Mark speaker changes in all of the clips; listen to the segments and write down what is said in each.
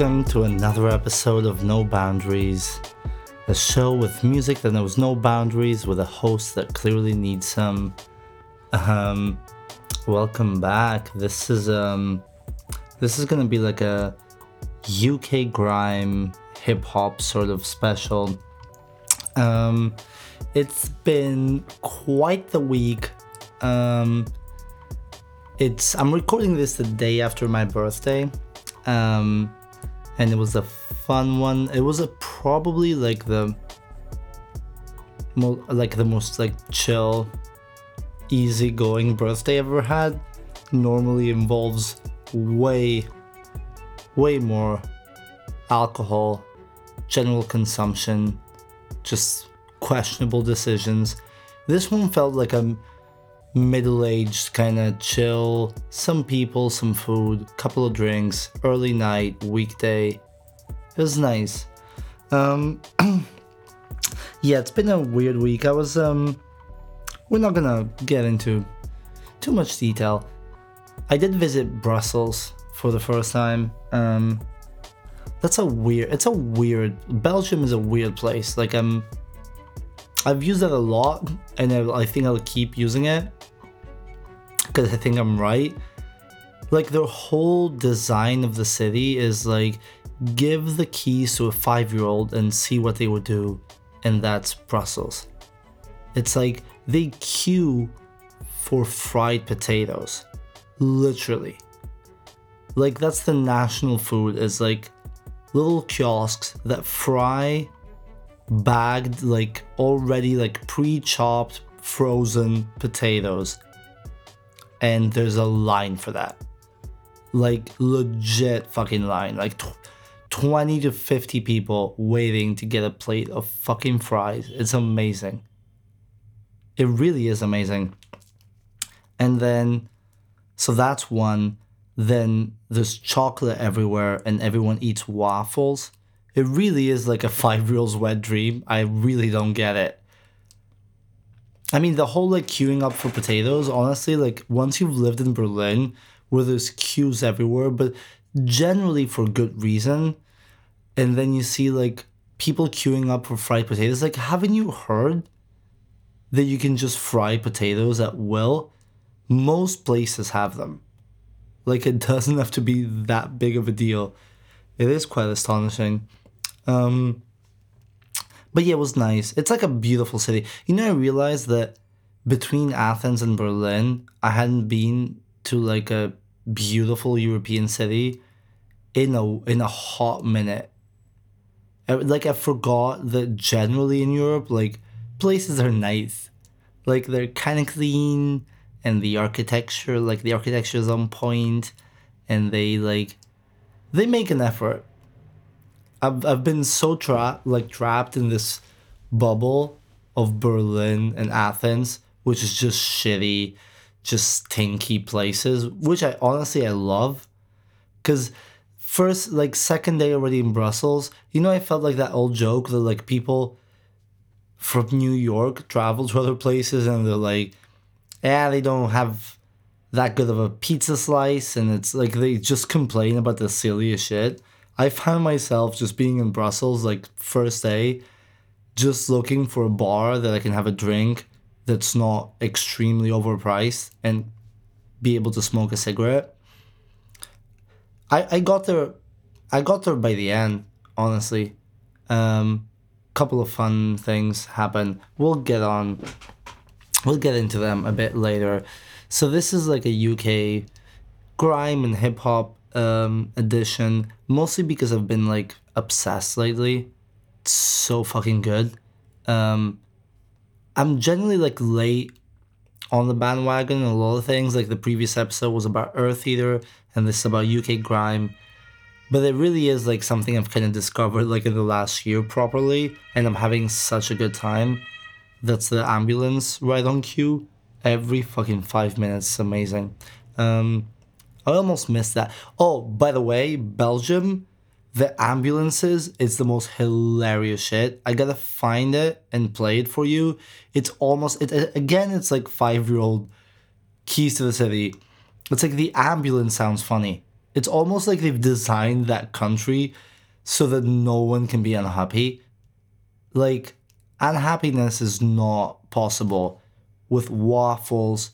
Speaker 1: Welcome to another episode of No Boundaries, a show with music that knows no boundaries, with a host that clearly needs some. Um, welcome back. This is um, this is gonna be like a UK grime hip hop sort of special. Um, it's been quite the week. Um, it's I'm recording this the day after my birthday, um, and it was a fun one. It was a probably like the like the most like chill, easygoing birthday I've ever had. Normally involves way, way more alcohol, general consumption, just questionable decisions. This one felt like a middle aged, kind of chill. Some people, some food, couple of drinks, early night, weekday. It was nice. Um, yeah, it's been a weird week. I was, um, we're not gonna get into too much detail. I did visit Brussels for the first time. Um, that's a weird, it's a weird, Belgium is a weird place. Like, I'm, I've used it a lot and I, I think I'll keep using it because I think I'm right. Like the whole design of the city is like give the keys to a five year old and see what they would do, and that's Brussels. It's like they queue for fried potatoes, literally. Like that's the national food is like little kiosks that fry bagged like already like pre-chopped frozen potatoes and there's a line for that. Like legit fucking line. Like tw- 20 to 50 people waiting to get a plate of fucking fries. It's amazing. It really is amazing. And then so that's one. Then there's chocolate everywhere and everyone eats waffles. It really is like a 5-year-old's wet dream. I really don't get it. I mean, the whole like queuing up for potatoes, honestly, like once you've lived in Berlin where there's queues everywhere, but generally for good reason, and then you see like people queuing up for fried potatoes, like, haven't you heard that you can just fry potatoes at will? Most places have them. Like, it doesn't have to be that big of a deal. It is quite astonishing. Um, but yeah, it was nice. It's like a beautiful city. You know, I realized that between Athens and Berlin, I hadn't been to like a beautiful European city in a in a hot minute. Like I forgot that generally in Europe, like places are nice, like they're kind of clean, and the architecture, like the architecture is on point, and they like they make an effort I've I've been so trapped like trapped in this bubble of Berlin and Athens, which is just shitty, just stinky places, which I honestly I love. Cause first like second day already in Brussels, you know I felt like that old joke that like people from New York travel to other places and they're like, yeah, they don't have that good of a pizza slice and it's like they just complain about the silliest shit. I found myself just being in Brussels, like first day, just looking for a bar that I can have a drink that's not extremely overpriced and be able to smoke a cigarette. I, I got there I got there by the end, honestly. Um couple of fun things happened. We'll get on we'll get into them a bit later. So this is like a UK grime and hip hop um, edition, mostly because I've been like obsessed lately. It's so fucking good. Um, I'm generally like late on the bandwagon a lot of things. Like the previous episode was about Eartheater, and this is about UK grime. But it really is like something I've kind of discovered like in the last year properly, and I'm having such a good time. That's the ambulance right on cue. Every fucking five minutes, amazing. Um, I almost missed that. Oh, by the way, Belgium, the ambulances, it's the most hilarious shit. I gotta find it and play it for you. It's almost it again. It's like five year old keys to the city. It's like the ambulance sounds funny. it's almost like they've designed that country so that no one can be unhappy. Like, unhappiness is not possible with waffles,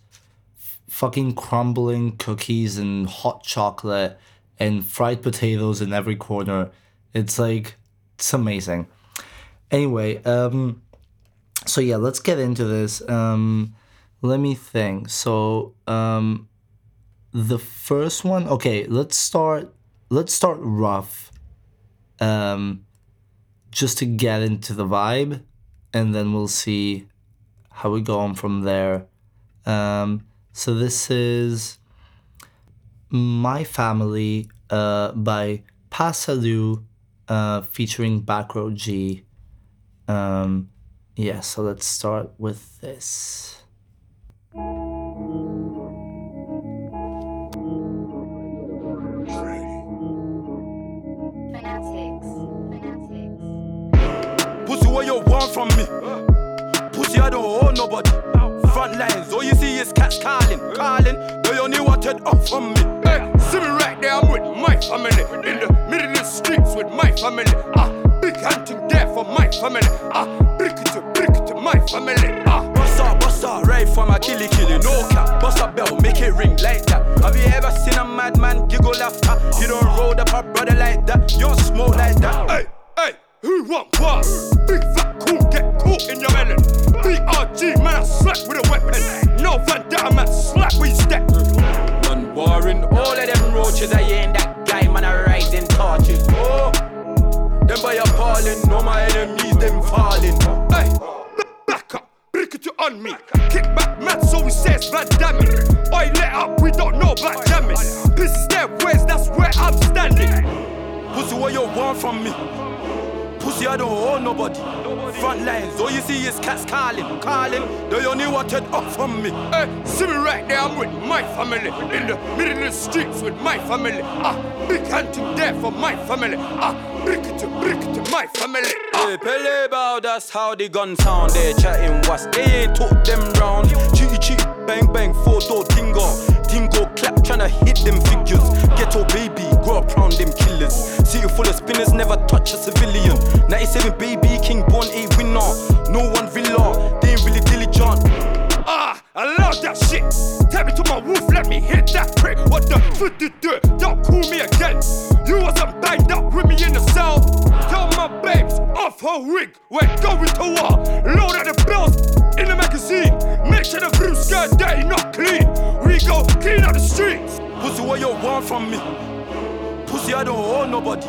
Speaker 1: fucking crumbling cookies, and hot chocolate, and fried potatoes in every corner. It's like, it's amazing. Anyway, um, so yeah, let's get into this. Um, let me think. So, um, the first one, okay, let's start. Let's start rough. Um, just to get into the vibe, and then we'll see how we go on from there. Um, so this is my family uh, by Pa Salieu, uh, featuring BackRoad Gee. Um, yeah, so let's start with this.
Speaker 2: Fanatics. Fanatics.
Speaker 3: Pussy, what you want from me? Pussy, I don't owe nobody. Front lines, all you see is cats calling, calling. They only wanted up from me.
Speaker 4: Hey, see me right there, I'm with my family. In the middle of the streets with my family. Ah, big hunting there for my family. Ah, brick it to brick it to my family. Ah,
Speaker 3: Bust up, bust up, right from a killy killy, no cap. Bust up bell, make it ring like that. Have you ever seen a madman giggle after? You don't roll up a brother like that, you don't smoke like that.
Speaker 4: hey, who want war? Big fat cool, get caught in your melon. BRG, man, I slap with a weapon. No Van Damme, man, slap with your step.
Speaker 3: None warring, all of them roaches, I ain't that guy, man, I rising torches. Oh, them by appalling, no my enemies, them falling.
Speaker 4: Hey, back up, to on me. Kick back, man, so we says Van Damme. Oi, let up, we don't know about jamming. This is their ways, that's where I'm standing.
Speaker 3: Pussy, what you want from me? I don't owe nobody. Front lines, all you see is cats calling, calling. They only wanted up from me.
Speaker 4: Hey, see me right there, I'm with my family. In the middle of the streets with my family. Ah, big hunting there for my family. Ah, brick to brick to my family. Ah,
Speaker 3: Hey, Pele bow, that's how the gun sound. They chatting what's they ain't took them round. Cheaty cheaty, bang bang, four door tingo. Tingo clap, tryna hit them figures. Ghetto baby, grow up round them killers. City full of spinners, never touch a civilian. 97 baby, king born a winner. No one villa, they ain't really diligent.
Speaker 4: ah, I love that shit. Take me to my roof, let me hit that prick. What the fuck did do? Don't call me again. You wasn't banged up with me in the cell. Tell my babes off her wig. We're going to war. Load out the bills in the magazine. Make sure the blue skirt dirty, not clean. We go clean out the streets.
Speaker 3: Pussy, what you want from me? Pussy, I don't owe nobody.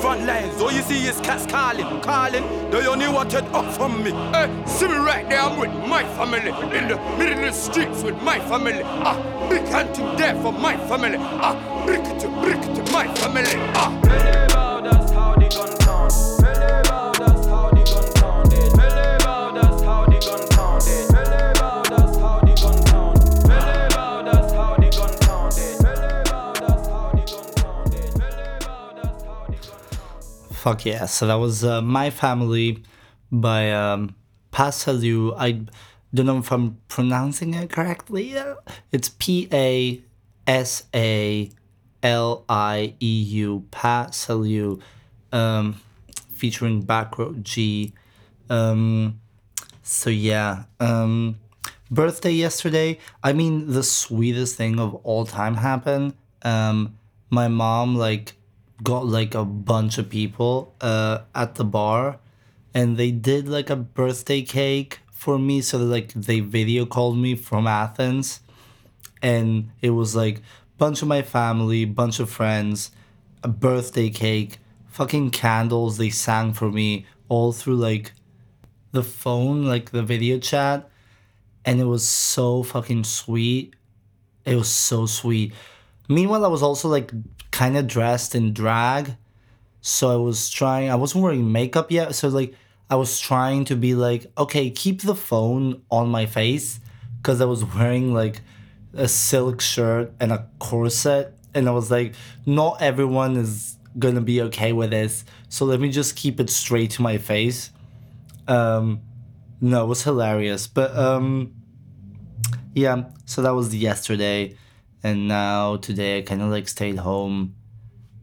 Speaker 3: Front lines, all you see is cats calling, calling. They only wanted up from me.
Speaker 4: Hey, see me right there, I'm with my family. In the middle of the streets with my family. Ah, big hunting there for my family. Ah, brick to brick to my family. Ah.
Speaker 1: Fuck yeah. So that was uh, My Family by um, Pa Salieu. I don't know if I'm pronouncing it correctly. It's P A S A L I E U. Pa Salieu. Um, featuring BackRoad Gee. Um, so yeah. Um, birthday yesterday. I mean, the sweetest thing of all time happened. Um, my mom like got like a bunch of people uh at the bar, and they did like a birthday cake for me. So like they video called me from Athens, and it was like bunch of my family, bunch of friends, a birthday cake, fucking candles. They sang for me all through like the phone, like the video chat, and it was so fucking sweet. It was so sweet. Meanwhile, I was also like kind of dressed in drag, so I was trying. I wasn't wearing makeup yet, so like I was trying to be like, okay, keep the phone on my face, because I was wearing like a silk shirt and a corset, and I was like, not everyone is gonna be okay with this, so let me just keep it straight to my face. Um, no, it was hilarious, but um, yeah. So that was yesterday. And now today I kind of like stayed home,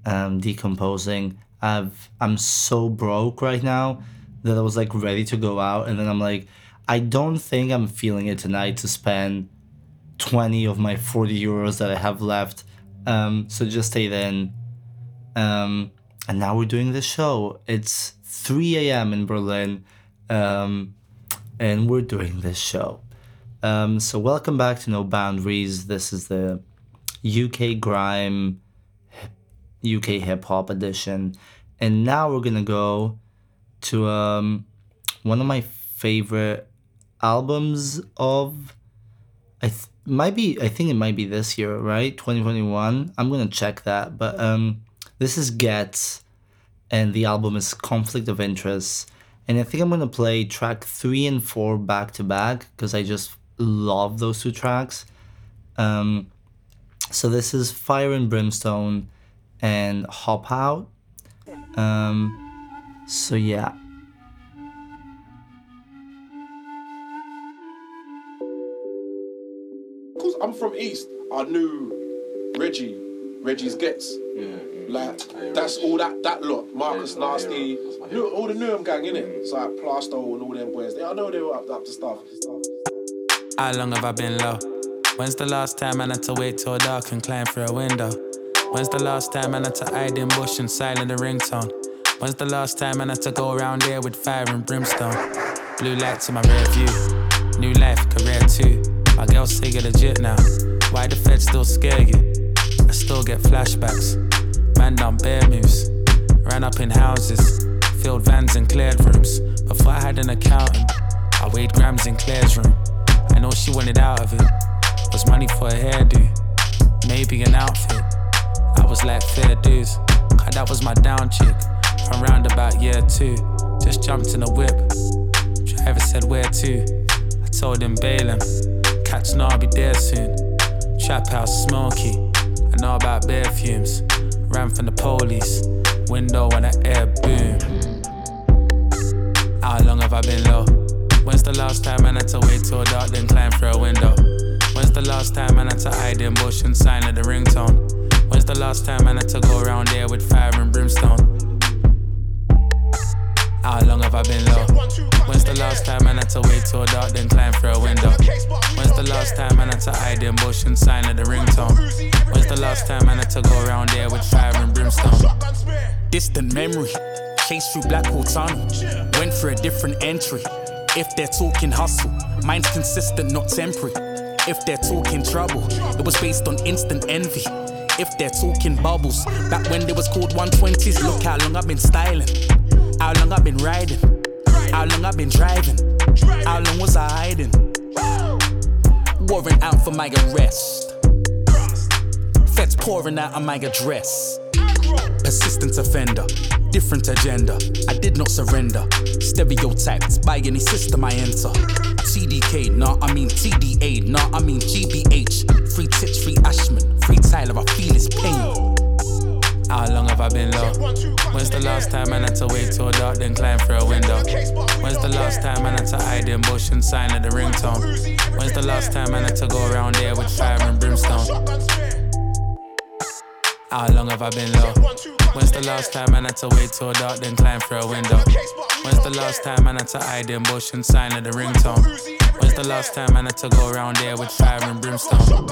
Speaker 1: um, decomposing. I've I'm so broke right now that I was like ready to go out, and then I'm like, I don't think I'm feeling it tonight to spend twenty of my forty euros that I have left. Um, so just stay in. Um, and now we're doing the show. It's 3 a.m. in Berlin, um, and we're doing this show. Um, so welcome back to No Boundaries. This is the UK grime, UK hip hop edition, and now we're gonna go to um, one of my favorite albums of. I th- might be. I think it might be this year, right? Twenty twenty one. I'm gonna check that, but um, this is Ghetts, and the album is Conflict of Interest. And I think I'm gonna play track three and four back to back because I just love those two tracks. Um, so this is Fire and Brimstone and Hop Out. Um, so yeah.
Speaker 5: Cause I'm from East, I knew Reggie, Reggie's Ghetts.
Speaker 6: Yeah,
Speaker 5: Like
Speaker 6: yeah,
Speaker 5: that's
Speaker 6: Reggie.
Speaker 5: all that that lot. Marcus
Speaker 6: Yeah,
Speaker 5: Nasty,
Speaker 6: hero. That's my
Speaker 5: knew,
Speaker 6: hero.
Speaker 5: all the Newham gang in it. It's like Plaistow and all them boys. They, I know they were up, up to stuff.
Speaker 7: How long have I been low? When's the last time I had to wait till dark and climb through a window? When's the last time I had to hide in bush and silent the ringtone? When's the last time I had to go around there with fire and brimstone? Blue lights in my rear view. New life, career too. My girl say you're legit now. Why the feds still scare you? I still get flashbacks. Man done bare moves. Ran up in houses. Filled vans and cleared rooms. Before I had an accountant, I weighed grams in Claire's room. I know she wanted out of it. Was money for a hairdo, maybe an outfit. I was like fair dues, cause that was my down chick. From round about year two, just jumped in a whip. Driver said where to? I told him Balaam. Catch know I'll be there soon. Trap house smoky. I know about bear fumes. Ran from the police. Window on an air boom. How long have I been low? When's the last time I had to wait till dark then climb through a window? When's the last time I had to hide bush and sign of the ringtone? When's the last time I had to go around there with fire and brimstone? How long have I been low? When's the last time I had to wait till dark then climb through a window? When's the last time I had to hide bush and sign of the ringtone? When's the last time I had to go around there with fire and brimstone?
Speaker 8: Distant memory, chased through Blackwall Tunnel, went for a different entry. If they're talking hustle, mine's consistent, not temporary. If they're talking trouble, it was based on instant envy. If they're talking bubbles, back when they was called 120s, look how long I've been styling, how long I've been riding, how long I've been driving, how long was I hiding? Warrant out for my arrest. Feds pouring out of my address. Persistent offender, different agenda. I did not surrender. Stereotyped by any system I enter. TDK, nah, I mean TDA, nah, I mean GBH. Free tits, free Ashman, free Tyler, I feel his pain.
Speaker 7: How long have I been low? When's the last time I had to wait till dark then climb through a window? When's the last time I had to hide bush and sign at the ringtone? When's the last time I had to go around there with fire and brimstone? How long have I been low? When's the last time I had to wait till dark then climb through a window? When's the last time I had to hide in bush and sign at the ringtone? When's the last time I had to go around there with fire and brimstone?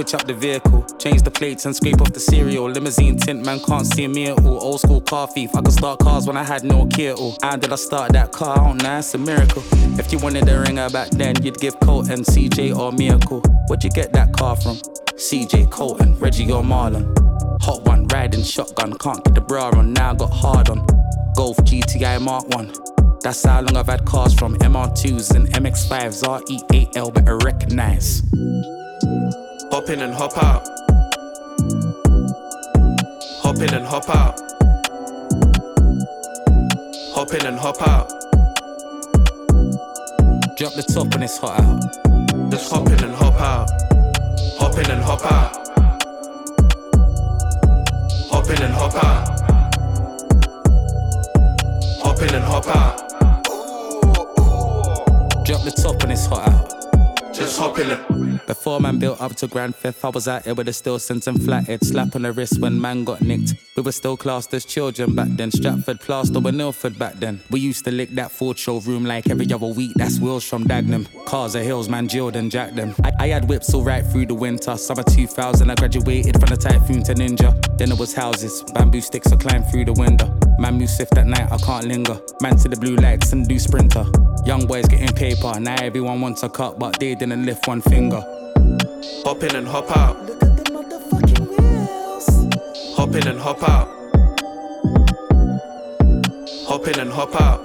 Speaker 8: Switch up the vehicle, change the plates and scrape off the cereal. Limousine tint, man can't see me at all. Old school car thief, I could start cars when I had no key at all. How did I start that car? I don't it's a miracle. If you wanted a ringer back then, you'd give Colton, CJ or Miracle. Where'd you get that car from? CJ, Colton, Reggie or Marlon. Hot one, riding shotgun, can't get the bra on, now I got hard on. Golf GTI Mark 1. That's how long I've had cars from MR2s and MX5s, RE8L, better recognize.
Speaker 9: Hop in and hop out. Hop in and hop out. Hop in and hop out.
Speaker 8: Drop the top when it's hot out.
Speaker 10: Just hop in and hop out. Hop in and hop out. Hop in and hop out. Hop in and hop out.
Speaker 9: Drop the top and it's hot out.
Speaker 10: Just hop in and.
Speaker 9: Before man built up to grand theft, I was out here with a still sense and flathead. Slap on the wrist when man got nicked. We were still classed as children back then. Stratford, Plaistow, and Ilford back then. We used to lick that Ford showroom like every other week. That's wheels from Dagenham. Cars are hills, man, jailed and jacked them. I, I had whips all right through the winter. Summer 2000, I graduated from the typhoon to ninja. Then it was houses, bamboo sticks, I climbed through the window. Man move swift at night, I can't linger. Man to the blue lights and do sprinter. Young boys getting paper, now everyone wants a cut, but they didn't lift one finger.
Speaker 10: Hop in and hop out. Look at the motherfucking wheels. Hop in and hop out. Hop in and hop out.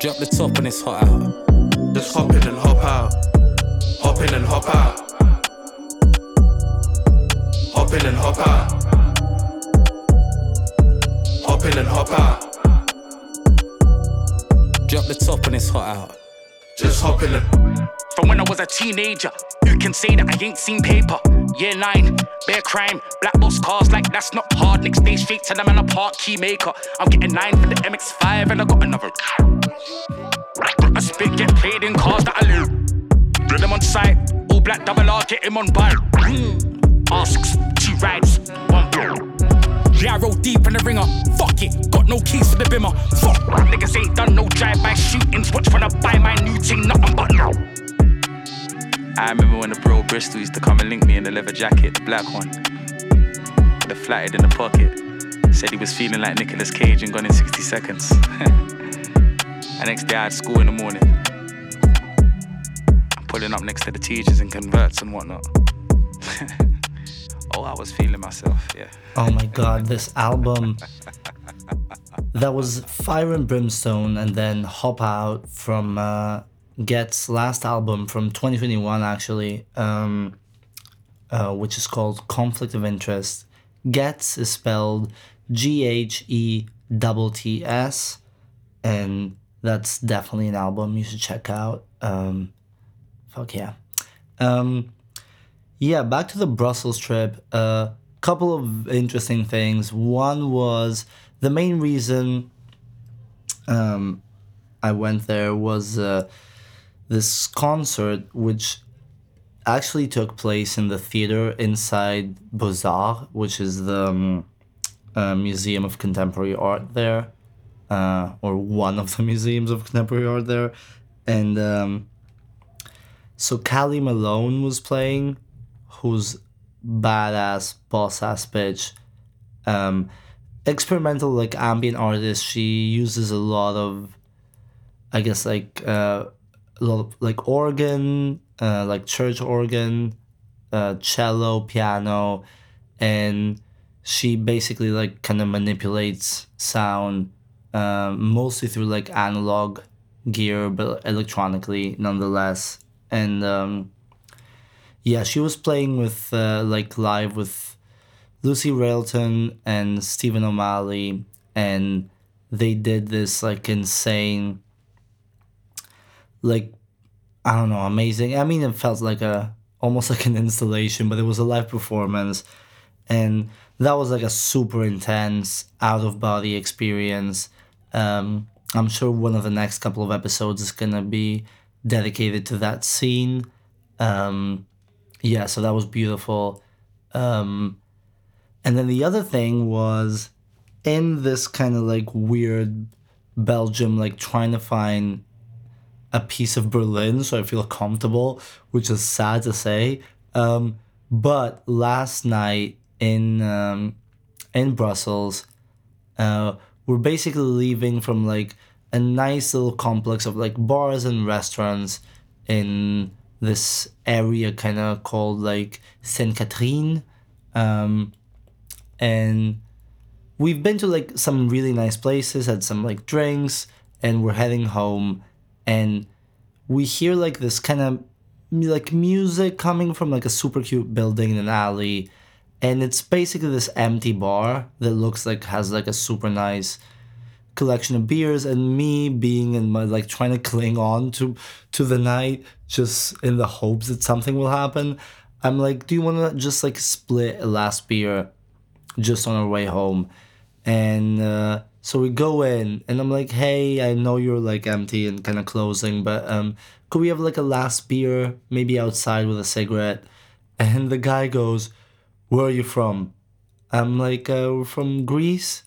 Speaker 9: Drop the top and it's hot out.
Speaker 10: Just hop in and hop out. Hop in and hop out. Hop in and hop out. Hop in and hop out.
Speaker 9: Drop the top and it's hot out.
Speaker 10: Just hop in and.
Speaker 8: From when I was a teenager, you can say that I ain't seen paper? Year nine, bare crime, black box cars like that's not hard. Next day straight to them and a park key maker. I'm getting nine for the MX5 and I got another. I spit get played in cars that I live. Drill them on site, all black double R, get him on bike. Asks, two rides, one blow. Yeah, I roll deep in the ringer. Fuck it, got no keys for the bimmer. Fuck, niggas ain't done no drive-by shootings. Watch when I buy my new thing, nothing but no.
Speaker 7: I remember when the bro Bristol used to come and link me in the leather jacket, the black one. The flatted in the pocket. Said he was feeling like Nicolas Cage and gone in 60 seconds. the next day I had school in the morning. I'm pulling up next to the teachers and converts and whatnot. oh, I was feeling myself, yeah.
Speaker 1: Oh my god, this album. That was Fire and Brimstone and then Hop Out from uh, Ghetts' last album from 2021, actually, um, uh, which is called Conflict of Interest. Ghetts is spelled G H E T T S, and that's definitely an album you should check out. Um, fuck yeah. Um, yeah, back to the Brussels trip. A uh, couple of interesting things. One was the main reason um, I went there was uh, this concert, which actually took place in the theater inside Beaux-Arts, which is the um, uh, Museum of Contemporary Art there, uh, or one of the museums of contemporary art there. And um, so Kali Malone was playing, who's badass, boss ass bitch. Um, experimental, like ambient artist. She uses a lot of, I guess, like uh, a lot of like organ, uh, like church organ, uh, cello, piano, and she basically like kind of manipulates sound, uh, mostly through like analog gear, but electronically nonetheless. And um, yeah, she was playing with uh, like live with Lucy Railton and Stephen O'Malley, and they did this like insane, like I don't know, amazing. I mean, it felt like a almost like an installation, but it was a live performance, and that was like a super intense out of body experience. Um, I'm sure one of the next couple of episodes is gonna be dedicated to that scene. Um, yeah, so that was beautiful. Um, and then the other thing was in this kind of like weird Belgium, like trying to find a piece of Berlin so I feel comfortable, which is sad to say. Um, but last night in um, in Brussels, uh, we're basically leaving from like a nice little complex of like bars and restaurants in this area kind of called like Sainte Catherine. Um, and we've been to like some really nice places, had some like drinks, and we're heading home. And we hear like this kind of like music coming from like a super cute building in an alley. And it's basically this empty bar that looks like has like a super nice collection of beers and me being in my like trying to cling on to to the night just in the hopes that something will happen. I'm like do you want to just like split a last beer just on our way home? And uh, so we go in and i'm like hey i know you're like empty and kind of closing but um could we have like a last beer maybe outside with a cigarette? And the guy goes where are you from? I'm like uh, we're from greece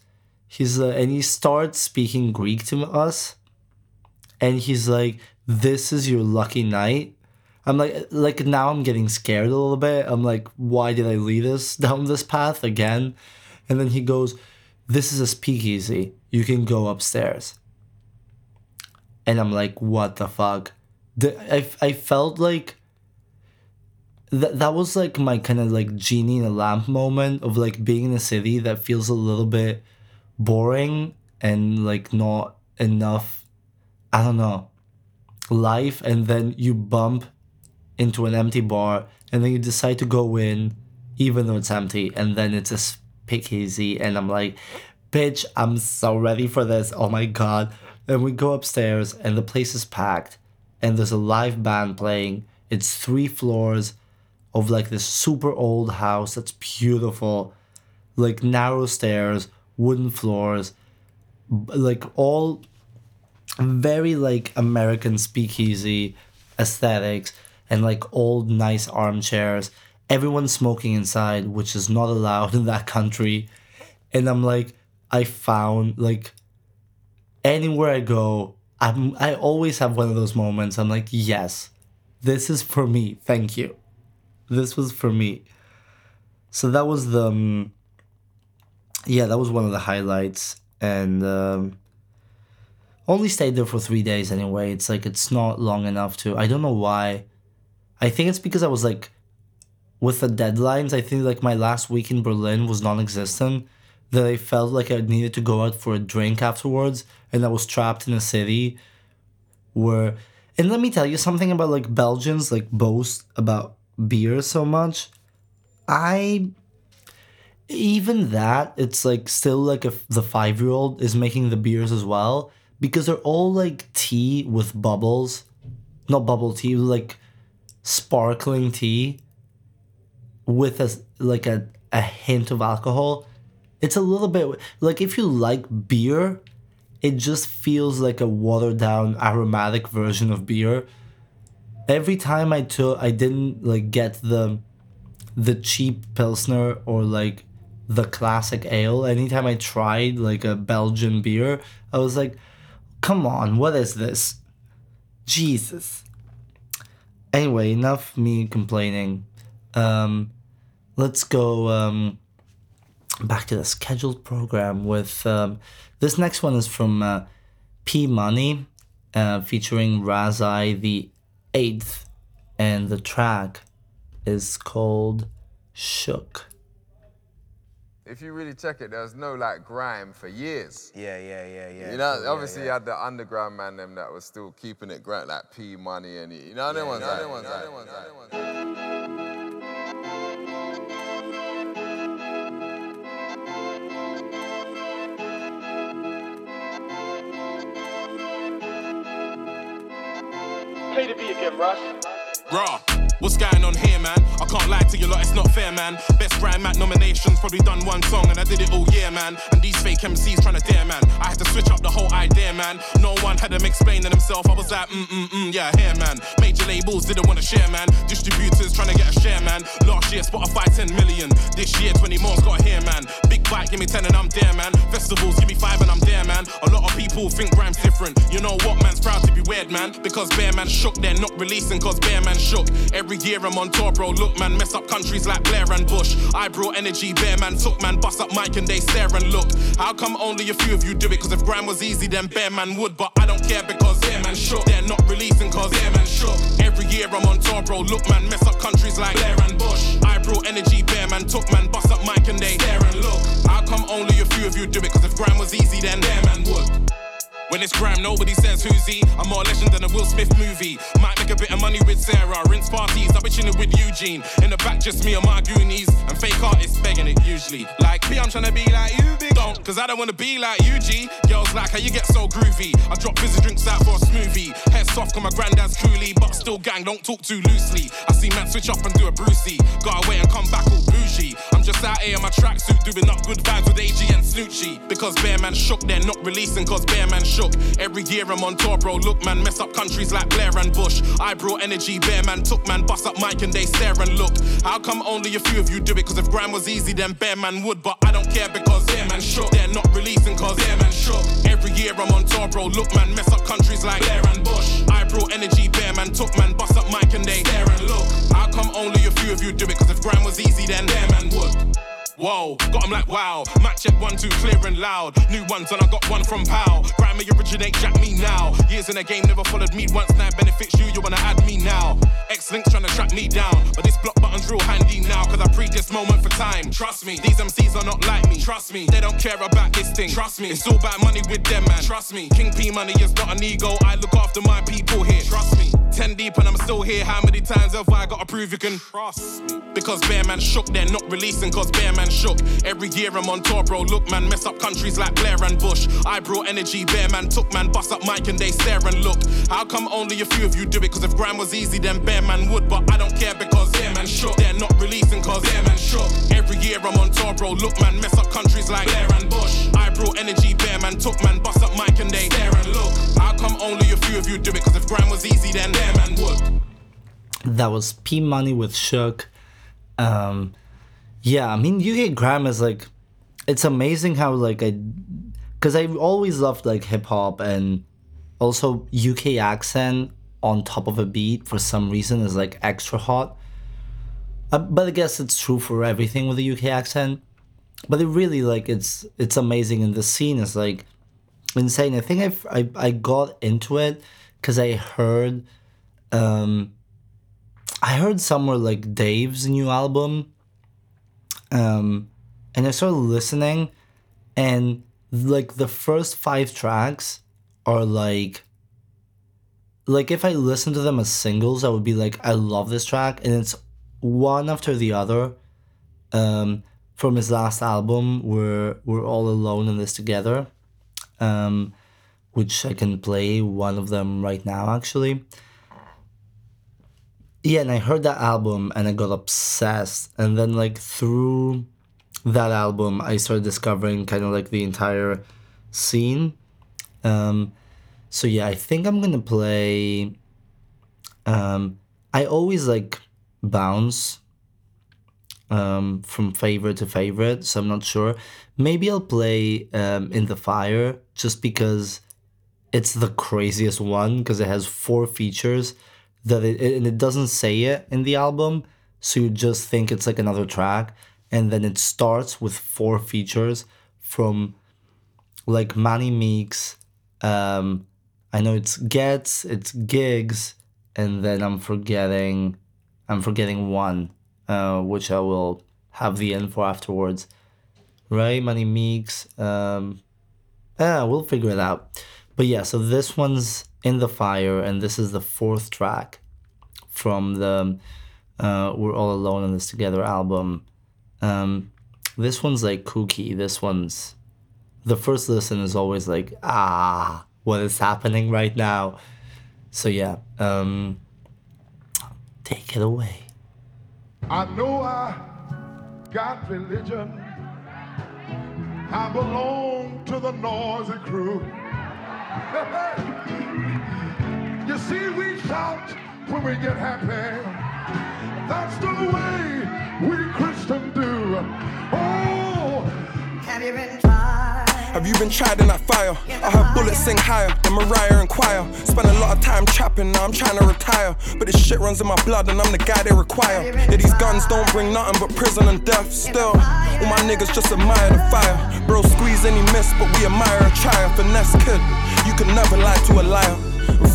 Speaker 1: he's uh, and he starts speaking greek to us and he's like this is your lucky night. I'm like like now i'm getting scared a little bit. I'm like why did i lead us down this path again? And then he goes this is a speakeasy. You can go upstairs. And i'm like what the fuck? The, I, I felt like that that was like my kind of like genie in a lamp moment of like being in a city that feels a little bit boring and like not enough i don't know life and then you bump into an empty bar and then you decide to go in even though it's empty and then it's a speakeasy and i'm like bitch i'm so ready for this. Oh my god. And we go upstairs and the place is packed and there's a live band playing. It's three floors of like this super old house that's beautiful. Like narrow stairs wooden floors like all very like American speakeasy aesthetics and like old nice armchairs. Everyone's smoking inside, which is not allowed in that country. And I'm like, I found like anywhere I go, I'm I always have one of those moments. I'm like, yes, this is for me. Thank you. This was for me. So that was the um, yeah, that was one of the highlights. And um, only stayed there for three days anyway. It's like it's not long enough to. I don't know why. I think it's because I was like, with the deadlines. I think like my last week in Berlin was non-existent. That I felt like I needed to go out for a drink afterwards, and I was trapped in a city where. And let me tell you something about like Belgians like boast about beer so much. I even that it's like still like if the five year old is making the beers as well because they're all like tea with bubbles. Not bubble tea like sparkling tea with a like a, a hint of alcohol. It's a little bit like if you like beer it just feels like a watered down aromatic version of beer. Every time i took i didn't like get the the cheap pilsner or like the classic ale. Anytime i tried like a belgian beer i was like come on what is this? Jesus. Anyway enough me complaining. Um let's go um back to the scheduled program with um this next one is from uh, p money uh, featuring razai the eighth. And the track is called shook
Speaker 11: if you really check it, there was no like grime for years.
Speaker 12: Yeah, yeah, yeah, yeah.
Speaker 11: You know,
Speaker 12: Cool, yeah,
Speaker 11: obviously
Speaker 12: yeah.
Speaker 11: you had the underground man them that was still keeping it grime, like P Money and you know, them ones, like, them ones, like, them ones, like.
Speaker 13: Play the beat again, Russ.
Speaker 10: Raw. What's going on here, man? To you, lot, it's not fair, man. Best Grime Mac nominations, probably done one song, and I did it all year, man. And these fake MCs trying to dare, man. I had to switch up the whole idea, man. No one had them explaining themselves. I was like, mm mm mm, yeah, here, man. Major labels didn't want to share, man. Distributors trying to get a share, man. Last year, Spotify 10 million. This year, 20 more's got here, man. Big bike, give me 10 and I'm there, man. Festivals, give me 5 and I'm there, man. A lot of people think Grime's different. You know what, man's proud to be weird, man. Because Bear Man shook, they're not releasing cause Bear Man shook. Every year I'm on tour, bro. Look, man, mess up countries like Blair and Bush. I brought energy, Bear Man took, man. Bust up mic and they stare and look. How come only a few of you do it? Cause if Grime was easy, then Bear Man would. But I don't care because Bear Man shook. They're not releasing cause Bear Man shook. Every year I'm on tour, bro. Look, man, mess up countries like Blair and Bush. I brought energy, Bear Man took, man. Bust up mic and they stare and look. How come only a few of you do it? Cause if Grime was easy, then Bear Man would. When it's Grime, nobody says who's he. I'm more legend than a Will Smith movie. Might make a bit of money with Sarah. Rinse parties, I'll be chilling with Eugene. In the back, just me and my goonies. And fake artists begging it usually. Like me, I'm trying to be like you, big don't, cause I don't wanna be like you, G. Girls like how you get so groovy. I drop fizzy drinks out for a smoothie. Hair soft, cause my granddad's coolie, but still gang, don't talk too loosely. I see man switch up and do a Brucey. Gotta wait and come back all bougie. I'm just out here in my tracksuit doing up good vibes with AG and Snoochie. Because Bear Man shook, they're not releasing cause Bear Man shook. Every year I'm on tour, bro. Look, man, mess up countries like Blair and Bush. I brought energy, Bear Man took, man, bust up mic and they stare and look. How come only a few of you do it? Cause if Grime was easy, then Bear Man would. But I don't care because Bear Man shook. They're not releasing cause Bear Man shook. Every year I'm on tour, bro. Look, man, mess up countries like Blair and Bush. I brought energy, Bear Man took, man, bust up mic and they stare and look. How come only a few of you do it? Cause if Grime was easy, then Bear Man would. Whoa, got 'em like wow. Match check one, two, clear and loud. New ones, and I got one from Pow. Grammy originate, jack me now. Years in the game, never followed me once. Now it benefits you, you wanna add me now. X links trying to track me down. But this block button's real handy now, cause I pre this moment for time. Trust me, these MCs are not like me. Trust me, they don't care about this thing. Trust me, it's all about money with them, man. Trust me, King P money is not an ego. I look after my people here. Trust me, 10 deep and I'm still here. How many times have I gotta prove you can trust me? Because Bear Man shook, they're not releasing cause Bear Man shook. Every year I'm on tour, bro. Look, man, mess up countries like Blair and Bush. I brought energy, Bear Man took, man, bust up mic and they stare and look. How come only a few of you do it? Cause if Grime was easy, then Bear Man would. But I don't care because Bear Man shook. They're not releasing cause Bear Man shook. Every year I'm on tour, bro. Look, man, mess up countries like Blair and Bush. I brought energy, Bear Man took, man, bust up mic and they stare and look. How come only a few of you do it? Cause if Grime was easy, then.
Speaker 1: That was P Money with Shook. Um, yeah, I mean UK Grime is like, it's amazing how like I, because I always loved like hip hop and also UK accent on top of a beat for some reason is like extra hot. Uh, but I guess it's true for everything with the UK accent. But it really like it's it's amazing and the scene is like insane. I think I've, I I got into it because I heard, um, I heard somewhere like Dave's new album. Um, and I started listening, and like the first five tracks are like like if I listen to them as singles, I would be like, I love this track, and it's one after the other. Um, from his last album, we're we're all alone in this together, um, which I can play one of them right now actually. Yeah, and I heard that album and I got obsessed, and then like through that album, I started discovering kind of like the entire scene. Um, so yeah, I think I'm gonna play. Um, I always like bounce um, from favorite to favorite, so I'm not sure. Maybe I'll play um, In the Fire just because it's the craziest one because it has four features that it, and it doesn't say it in the album, so you just think it's like another track, and then it starts with four features from like Manny Meeks. Um, I know it's Ghetts, it's Giggs, and then I'm forgetting, I'm forgetting one, uh, which I will have the info afterwards. Right, Money Meeks. Um, yeah, we'll figure it out. But yeah, so this one's in the fire, and this is the fourth track from the uh, "We're All Alone in This Together" album. Um, this one's like kooky. This one's the first listen is always like ah what is happening right now so yeah um take it away
Speaker 12: I know I got religion. I belong to the noisy crew. you see, we shout when we get happy. That's the way we Christians do. Oh,
Speaker 14: Have you been tried?
Speaker 15: Have you been tried in that fire? I heard bullets sing higher than Mariah and Choir. Spent a lot of time trapping, now I'm trying to retire. But this shit runs in my blood and I'm the guy they require. Yeah, these guns don't bring nothing but prison and death. Still, all my niggas just admire the fire. Bro, squeeze any miss, but we admire a try. Finesse kid, you can never lie to a liar.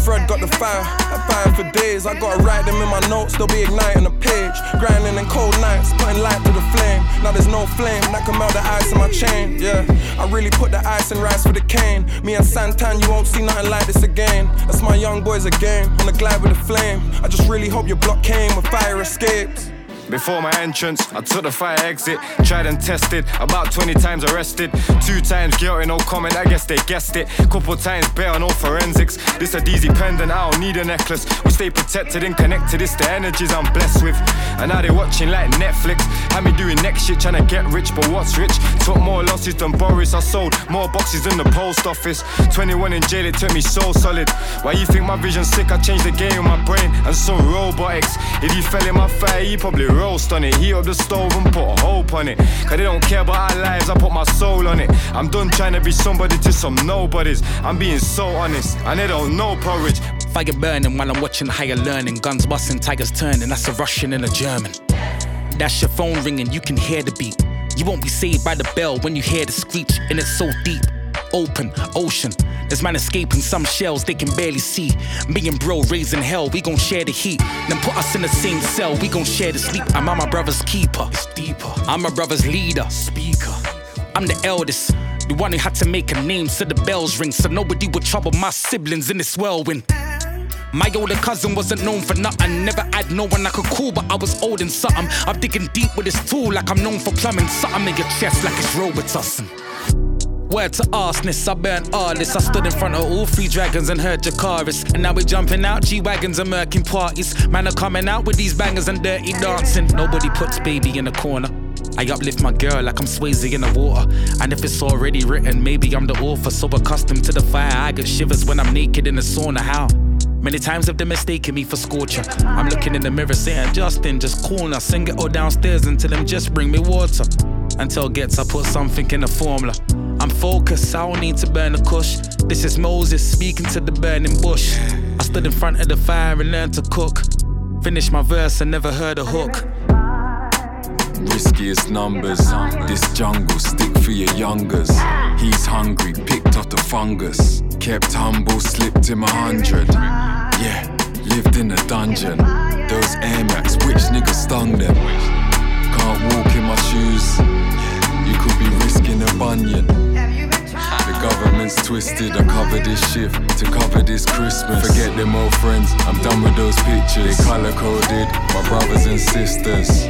Speaker 15: Fred got the fire, I fire for days. I gotta write them in my notes, they'll be igniting the page. Grinding in cold nights, putting light to the flame. Now there's no flame that can melt the ice in my chain. Yeah, I really put the ice and rice for the cane. Me and Santan, you won't see nothing like this again. That's my young boys again, on the glide with the flame. I just really hope your block came when fire escapes.
Speaker 16: Before my entrance, I took the fire exit. Tried and tested, about 20 times arrested. Two times guilty, no comment, I guess they guessed it. Couple times better, no forensics. This a DZ pendant, I don't need a necklace. We stay protected and connected, it's the energies I'm blessed with. And now they watching like Netflix. Had me doing next shit, trying to get rich, but what's rich? Took more losses than Boris, I sold more boxes than the post office. 21 in jail, it took me so solid. Why you think my vision's sick? I changed the game with my brain and some robotics. If you fell in my fire, you probably roast on it. Heat up the stove and put hope on it. Cause they don't care about our lives, I put my soul on it. I'm done trying to be somebody to some nobodies. I'm being so honest, and they don't know porridge.
Speaker 8: Fire burning while I'm watching higher learning. Guns busting, tigers turning. That's a Russian and a German. That's your phone ringing, you can hear the beat. You won't be saved by the bell when you hear the screech, and it's so deep. Open, ocean. There's man escaping some shells they can barely see. Me and bro raising hell, we gon' share the heat. Then put us in the same cell, we gon' share the sleep. I'm my brother's keeper. It's deeper. I'm my brother's leader. Speaker. I'm the eldest. The one who had to make a name so the bells ring. So nobody would trouble my siblings in this whirlwind. My older cousin wasn't known for nothing. Never had no one I could call, but I was old and something. I'm digging deep with this tool like I'm known for plumbing. Something in your chest like it's Robitussin. Word to arseness, I burnt all this. I stood in front of all three dragons and heard Dracarys. And now we're jumping out G Wagons and murking parties. Man are coming out with these bangers and dirty dancing. Nobody puts baby in a corner. I uplift my girl like I'm Swayze in the water. And if it's already written, maybe I'm the author. So accustomed to the fire, I get shivers when I'm naked in the sauna. How? Many times have they mistaken me for scorcher. I'm looking in the mirror saying, Justin, just cool now. Sing it all downstairs until them just bring me water. Until gets I put something in the formula. I'm I don't need to burn the kush. This is Moses speaking to the burning bush. I stood in front of the fire and learned to cook. Finished my verse and never heard a hook.
Speaker 17: Riskiest numbers. This jungle, stick for your youngers. He's hungry, picked off the fungus. Kept humble, slipped him a hundred. Yeah, lived in a dungeon. Those Air Max, which nigga stung them? Can't walk in my shoes. You could be risking a bunion. The government's twisted. I cover this shift to cover this Christmas. Forget them old friends. I'm done with those pictures. They color coded. My brothers and sisters.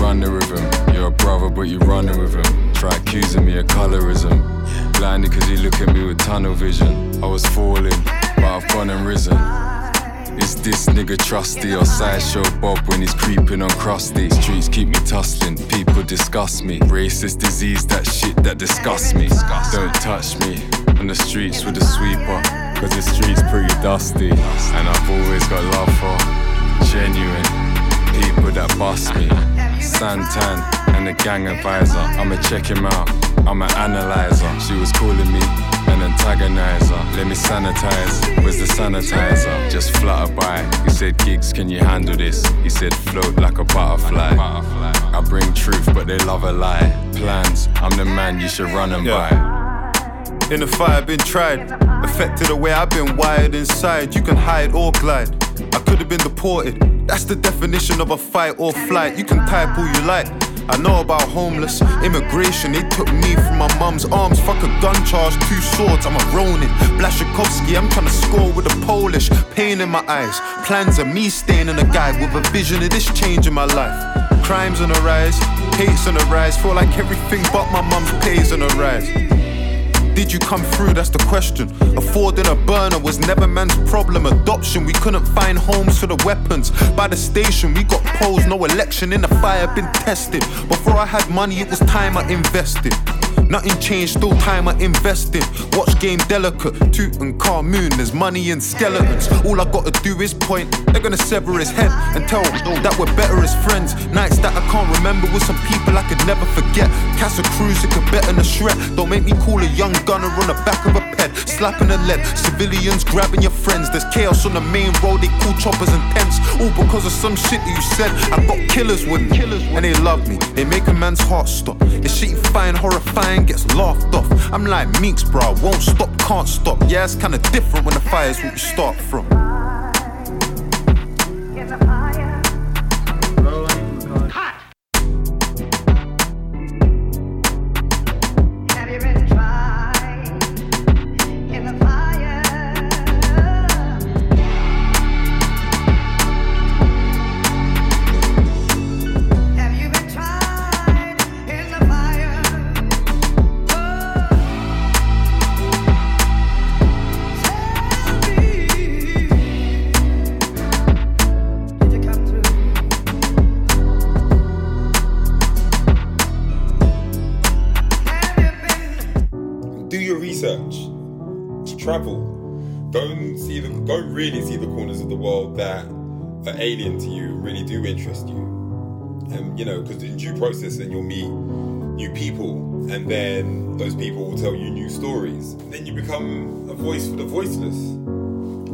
Speaker 17: Running with him. You're a brother, but you running with him. Try accusing me of colorism. Blinded cause you look at me with tunnel vision. I was falling, but I've gone and risen. Is this nigga trusty or sideshow Bob when he's creeping on crusty? Streets keep me tussling, people disgust me. Racist disease, that shit that disgusts me. Don't touch me on the streets with a sweeper, cause the streets pretty dusty. And I've always got love for genuine people that bust me. Santan and the gang advisor, I'ma check him out, I'm an analyzer. She was calling me an antagonizer. Let me sanitize, where's the sanitizer? Just flutter by. He said, Giggs, can you handle this? He said, float like a butterfly. I bring truth, but they love a lie. Plans, I'm the man you should run and buy.
Speaker 18: In the fire, been tried. Affected the way I've been wired inside. You can hide or glide. I could have been deported. That's the definition of a fight or flight. You can type all you like. I know about homeless immigration. They took me from my mum's arms. Fuck a gun charge, two swords. I'm a Ronin. Błaszczykowski, I'm trying to score with a Polish. Pain in my eyes. Plans of me staying in a guide with a vision of this change in my life. Crimes on the rise, hate's on the rise. Feel like everything but my mum's pays on the rise. Did you come through? That's the question. Affording a burner was never man's problem. Adoption, we couldn't find homes for the weapons. By the station, we got polls, no election. In the fire, been tested. Before I had money, it was time I invested. Nothing changed, still time I invested. Watch game delicate, Tutankhamun, there's money and skeletons. All I gotta do is point, they're gonna sever his head and tell that we're better as friends. Nights that I can't remember with some people I could never forget. Casa Cruz, it could better than a shred. Don't make me call a young gunner on the back of a ped, slapping a lead. Civilians grabbing your friends, there's chaos on the main road, they call choppers and tents. All because of some shit that you said. I got killers with me, and they love me. They make a man's heart stop. This shit fine, find horrifying gets laughed off. I'm like Meekz, bro, won't stop, can't stop. Yeah, it's kinda different when the fire's what you start from.
Speaker 19: Then you'll meet new people, and then those people will tell you new stories. Then you become a voice for the voiceless.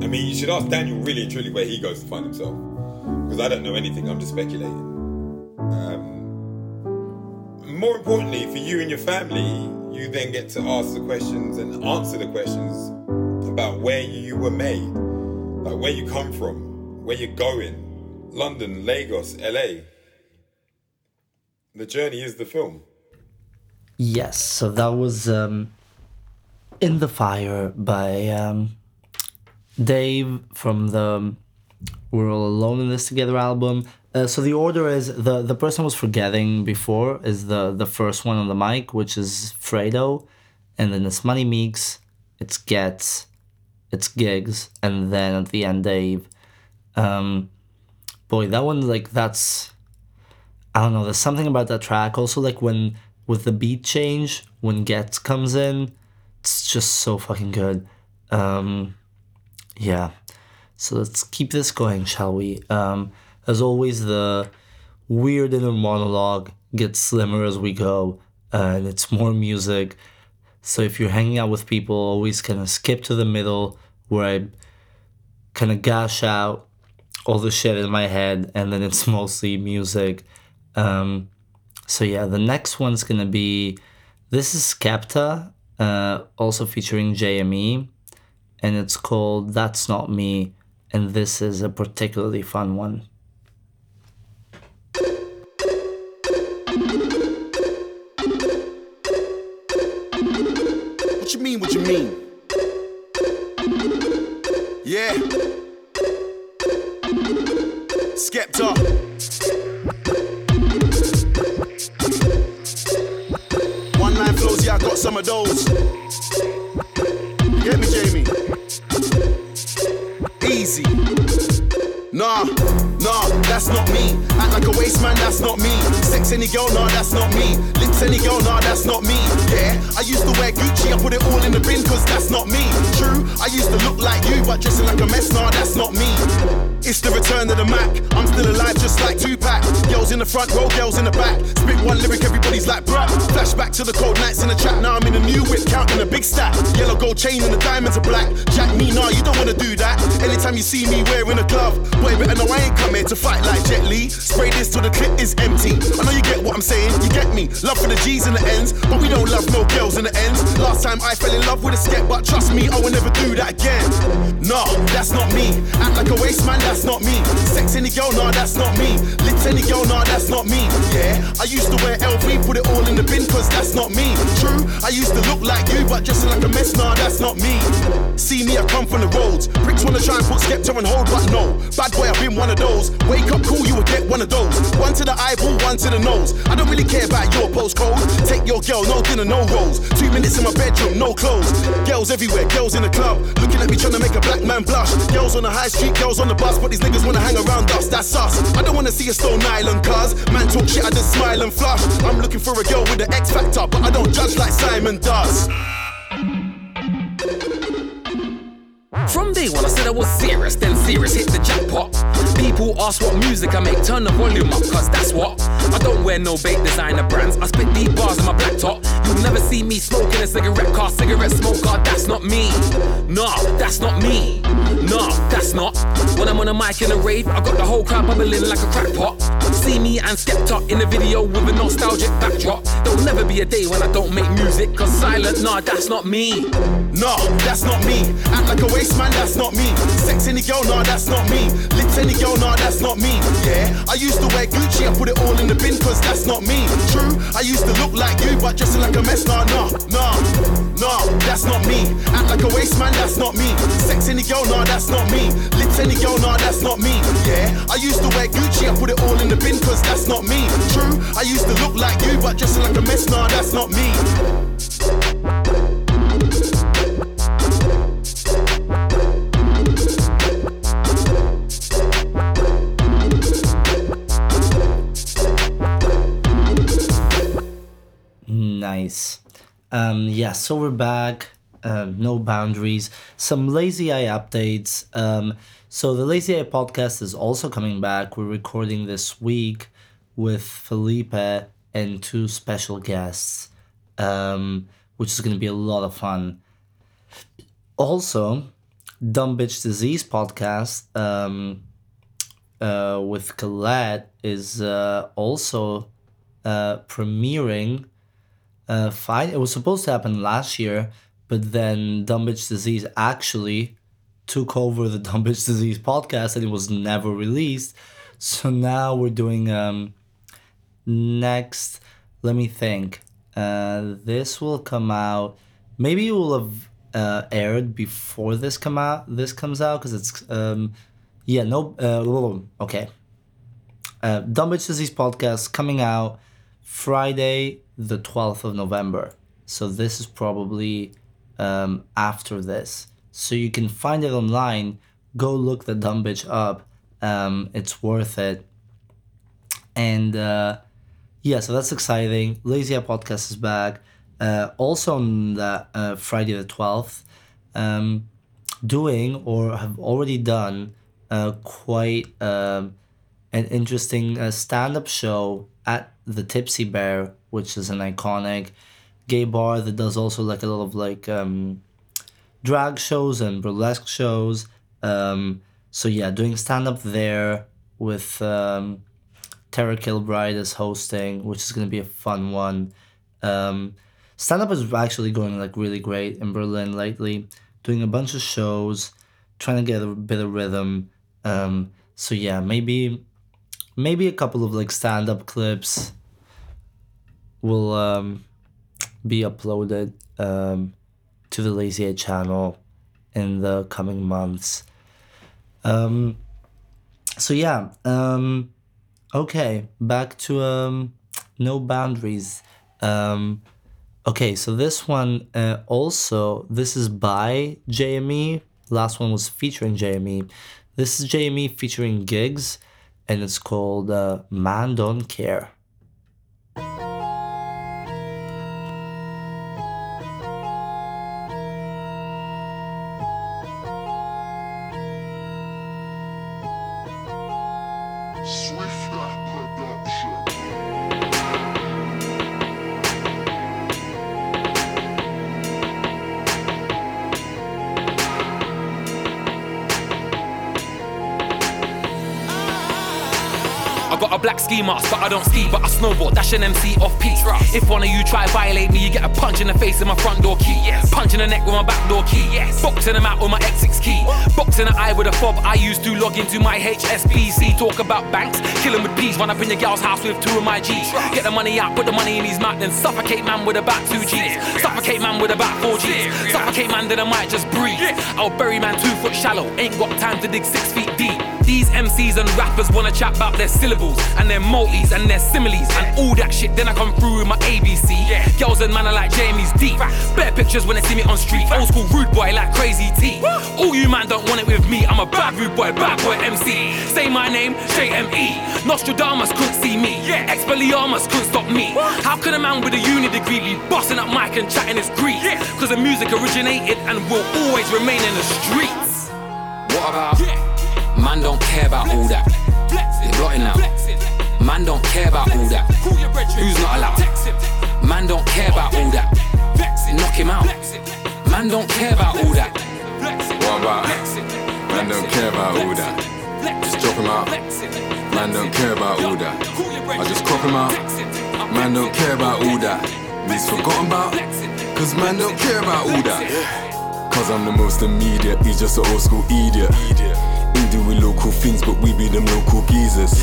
Speaker 19: I mean, you should ask Daniel really and truly where he goes to find himself, because I don't know anything. I'm just speculating. Um, more importantly, for you and your family, you then get to ask the questions and answer the questions about where you were made, like where you come from, where you're going. London, Lagos, LA. The journey is the film.
Speaker 1: Yes, so that was um, In the Fire by um, Dave from the We're All Alone in This Together album. Uh, so the order is the the person was forgetting before is the the first one on the mic, which is Fredo, and then it's Money Meekz, it's Ghetts, it's Giggs, and then at the end Dave. Um, boy, that one like that's I don't know. There's something about that track. Also, like when with the beat change when Ghetts comes in, it's just so fucking good. Um, yeah. So let's keep this going, shall we? Um, as always, the weird inner monologue gets slimmer as we go, and it's more music. So if you're hanging out with people, always kind of skip to the middle where I kind of gash out all the shit in my head, and then it's mostly music. Um, so yeah, the next one's gonna be this is Skepta, uh, also featuring JME, and it's called That's Not Me, and this is a particularly fun one.
Speaker 20: What you mean, what you mean? Yeah. Skepta. Got some of those. Get me, Jamie. Easy. Nah, nah, that's not me. Act like a waste man, that's not me. Sex any girl, nah, that's not me. Lips any girl, nah, that's not me. Yeah, I used to wear Gucci, I put it all in the bin, cause that's not me. True, I used to look like you, but dressing like a mess, nah, that's not me. It's the return of the Mac. I'm still alive, just like Tupac. Girls in the front row, girls in the back. Spit one lyric, everybody's like, bruh. Flashback to the cold nights in the trap. Now I'm in a new whip, counting a big stack. Yellow gold chain and the diamonds are black. Jack me, nah, you don't wanna do that. Anytime you see me wearing a glove, boy, better know I ain't come here to fight like Jet Li. Spray this till the clip is empty. I know you get what I'm saying, you get me. Love for the G's and the N's, but we don't love no girls in the ends. Last time I fell in love with a skep, but trust me, I will never do that again. Nah, that's not me. Act like a waste man, that's not me. Sex any girl, nah, that's not me. Lips any girl, nah, that's not me. Yeah, I used to wear LV, put it all in the bin, cause that's not me. True, I used to look like you, but dressing like a mess, nah, that's not me. See me, I come from the roads. Bricks wanna try and put Skepta on hold, but no. Bad boy, I've been one of those. Wake up cool, you will get one of those. One to the eyeball, one to the nose. I don't really care about your postcode. Take your girl, no dinner, no rolls. Two minutes in my bedroom, no clothes. Girls everywhere, girls in the club. Looking at me trying to make a black man blush. Girls on the high street, girls on the bus, but these niggas wanna hang around us, that's us. I don't wanna see a stone island, cuz man talk shit, I just smile and flush. I'm looking for a girl with an X factor, but I don't judge like Simon does.
Speaker 21: From day one, I said I was serious, then serious hit the jackpot. People ask what music I make, turn the volume up, cause that's what. I don't wear no bait designer brands, I spit deep bars in my black top. You'll never see me smoking a cigarette car, cigarette smoker, that's not me. Nah, that's not me. Nah, that's not. When I'm on a mic in a rave, I got the whole crowd bubbling like a crack pot. See me and Skepta in a video with a nostalgic backdrop. There'll never be a day when I don't make music, cause silent, nah, that's not me.
Speaker 20: Nah, that's not me. Act like a waste man, that's not me. Sex any girl, nah, that's not me. Lips any girl, nah, that's not me. Yeah, I used to wear Gucci, I put it all in the bin, cause that's not me. True, I used to look like you, but dressing like a mess, nah, nah, nah. Nah, that's not me. Act like a waste man, that's not me. Sex any girl, nah, that's not me. Lips any girl, nah, that's not me. Yeah, I used to wear Gucci, I put it all in the bin, cause that's not me. True, I used to look like you, but dressing like a mess, nah, that's not me.
Speaker 1: Nice. Um, yeah, so we're back. Uh, no boundaries. Some lazy eye updates. Um, so the lazy eye podcast is also coming back. We're recording this week with Felipe and two special guests, um, which is going to be a lot of fun. Also, Dumb Bitch Disease podcast um, uh, with Colette is uh, also uh, premiering. Uh, fine, it was supposed to happen last year, but then Dumb Bitch Disease actually took over the Dumb Bitch Disease podcast and it was never released. So now we're doing um, next. Let me think. Uh, this will come out. Maybe it will have uh, aired before this come out. This comes out because it's um, yeah no uh, okay. Uh, Disease podcast coming out Friday the twelfth of November. So this is probably um, after this. So you can find it online. Go look the dumb bitch up. Um, it's worth it. And uh, yeah, so that's exciting. Lazy Eye Podcast is back. Uh, also on the uh, Friday the twelfth, um, doing or have already done uh, quite um, an interesting uh, stand-up show at the Tipsy Bear, which is an iconic gay bar that does also like a lot of like um, drag shows and burlesque shows. Um, so yeah, doing stand up there with um, Tara Kilbride is hosting, which is gonna be a fun one. Um, stand up is actually going like really great in Berlin lately. Doing a bunch of shows, trying to get a bit of rhythm. Um, so yeah, maybe maybe a couple of like stand up clips will um, be uploaded um, to the Lazy Eye channel in the coming months. Um, so yeah, um, okay, back to um, no boundaries. Um, okay, so this one uh, also this is by JME. Last one was featuring JME. This is JME featuring Giggs, and it's called uh, "Man Don't Care."
Speaker 21: Dash an MC off peak. If one of you try to violate me, you get a punch in the face with my front door key. Yes. Punch in the neck with my back door key. Yes. Boxing them out with my X6 key. Boxing the eye with a fob. I used to log into my HSBC. Talk about banks, kill 'em with peas. Run up in your gal's house with two of my G's. Get the money out, put the money in his mouth, then suffocate man with about two G's. Suffocate man with about four G's. Suffocate man, then I might just breathe. I'll bury man two foot shallow. Ain't got time to dig six feet deep. These MCs and rappers wanna chat about their syllables and their multis and their similes and all that shit. Then I come through with my ABC. Yeah. Girls and man are like Jamie's deep. Better pictures when they see me on street. Old school rude boy like crazy T. All you man don't want it with me. I'm a bad rude boy, bad boy MC. Say my name, JME. Nostradamus couldn't see me. Expelliarmus couldn't stop me. How can a man with a uni degree be busting up mic and chatting his grief? Cause the music originated and will always remain in the streets. What about? Man don't care about all that. It's blotting out. Man don't care about all that. Who's not allowed? Man don't care about all that. Knock him out. Man don't care about all that.
Speaker 17: What about? Man don't care about all that. Just drop him out. Man don't care about all that. I just crop him out. Man don't care about all that. He's forgotten about. Cause man don't care about all that. Cause I'm the most immediate, he's just an old school idiot. Do with local things, but we be them local geezers.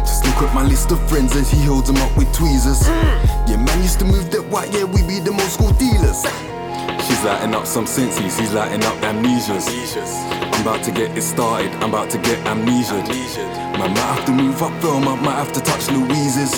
Speaker 17: Just look at my list of friends as he holds them up with tweezers. Yeah, man used to move that white, yeah, we be them old school dealers. She's lighting up some senses, he's lighting up amnesias. I'm about to get it started, I'm about to get amnesia. Man, might have to move up film, I might have to touch Louise's.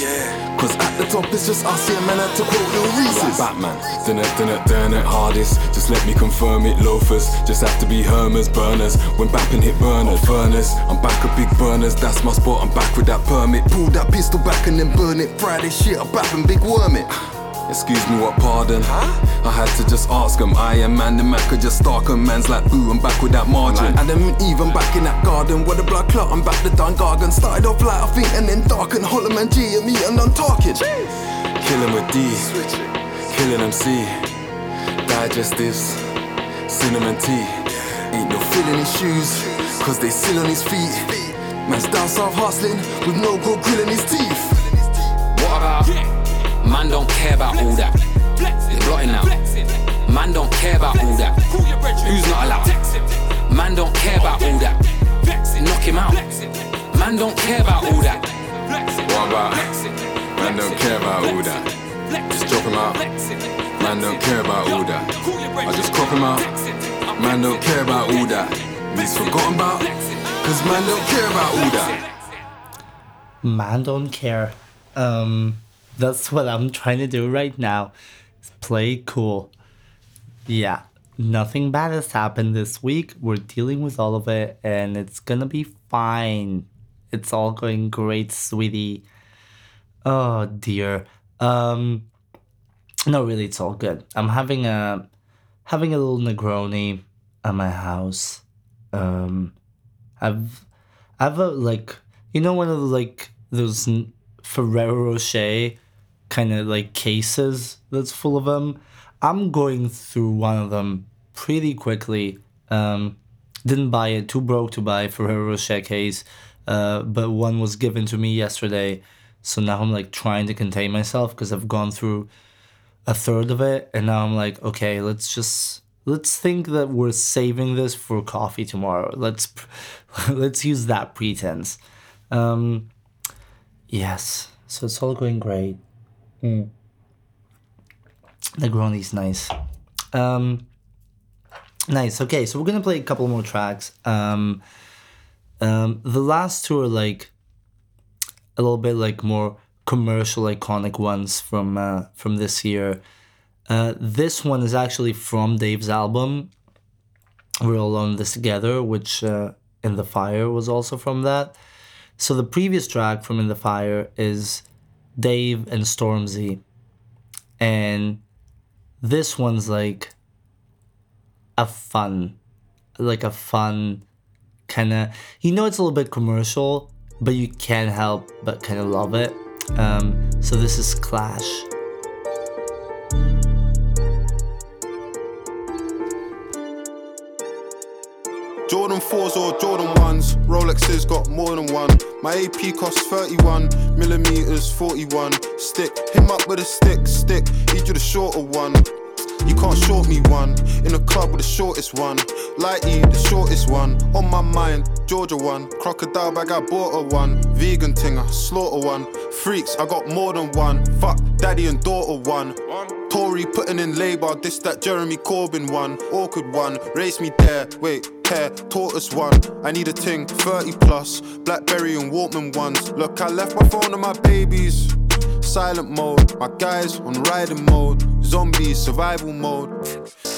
Speaker 17: Cause at the top it's just us, yeah, man, to quote Lil Reese's. Batman, dun it, dun it, dun it, hardest. Just let me confirm it, loafers. Just have to be Hermers, burners. When bapping hit burners, furnace. I'm back at big burners, that's my spot, I'm back with that permit. Pull that pistol back and then burn it. Friday shit, I'm bapping big worm it. Excuse me, what pardon? Huh? I had to just ask him. I am man, the man could just stalk him. Man's like, ooh, I'm back with that margin. And then even back in that garden where the blood clot, I'm back the Dun Gargan. Started off light, I think, and then darken. Hollow man G and me, and I'm talking. Killing with D, killing MC. Digestives, cinnamon tea. Ain't no feeling his shoes, cause they still on his feet. Man's down south hustling with no good grill in his teeth.
Speaker 21: What about? Man don't care about all that. It's blotting now. Man don't care about all that. Who's not allowed? Man don't care about all that. Knock him out. Man don't care about all that.
Speaker 17: What about? Man don't care about all that. Just drop him out. Man don't care about all that. I just crop him out. Man don't care about all that. He's forgotten about. Cause man don't care about all that.
Speaker 1: Man don't care. Um, that's what I'm trying to do right now. Play cool. Yeah, nothing bad has happened this week. We're dealing with all of it, and it's gonna be fine. It's all going great, sweetie. Oh dear. Um, no, really, it's all good. I'm having a having a little Negroni at my house. Um, I've I've a like you know one of the like those Ferrero Rocher kind of like cases that's full of them. I'm going through one of them pretty quickly. Um, didn't buy it, too broke to buy Ferrero Rocher case, uh, but one was given to me yesterday. So now I'm like trying to contain myself because I've gone through a third of it, and now I'm like, okay, let's just let's think that we're saving this for coffee tomorrow. Let's let's use that pretense. Um, yes, so it's all going great. Mm. is nice. Um, nice. Okay, so we're gonna play a couple more tracks. Um, um, the last two are like a little bit like more commercial, iconic ones from uh, from this year. Uh, this one is actually from Dave's album. We're all on this together, which uh, in the fire was also from that. So the previous track from In the Fire is Dave and Stormzy, and this one's like a fun, like a fun kind of. You know, it's a little bit commercial, but you can't help but kind of love it. Um, so this is Clash.
Speaker 18: Jordan 4s or Jordan 1s, Rolexes got more than one. My AP costs 31, millimeters 41. Stick, him up with a stick, stick, need you the shorter one. You can't short me one, in the club with the shortest one. Lighty, the shortest one. On my mind, Georgia one. Crocodile bag, I bought a one. Vegan tinger, slaughter one. Freaks, I got more than one. Fuck, daddy and daughter one. Tory putting in labour, this that Jeremy Corbyn one. Awkward one, race me there, wait, care, tortoise one. I need a ting, 30 plus, Blackberry and Walkman ones. Look, I left my phone and my babies. Silent mode, my guys on riding mode. Zombies, survival mode.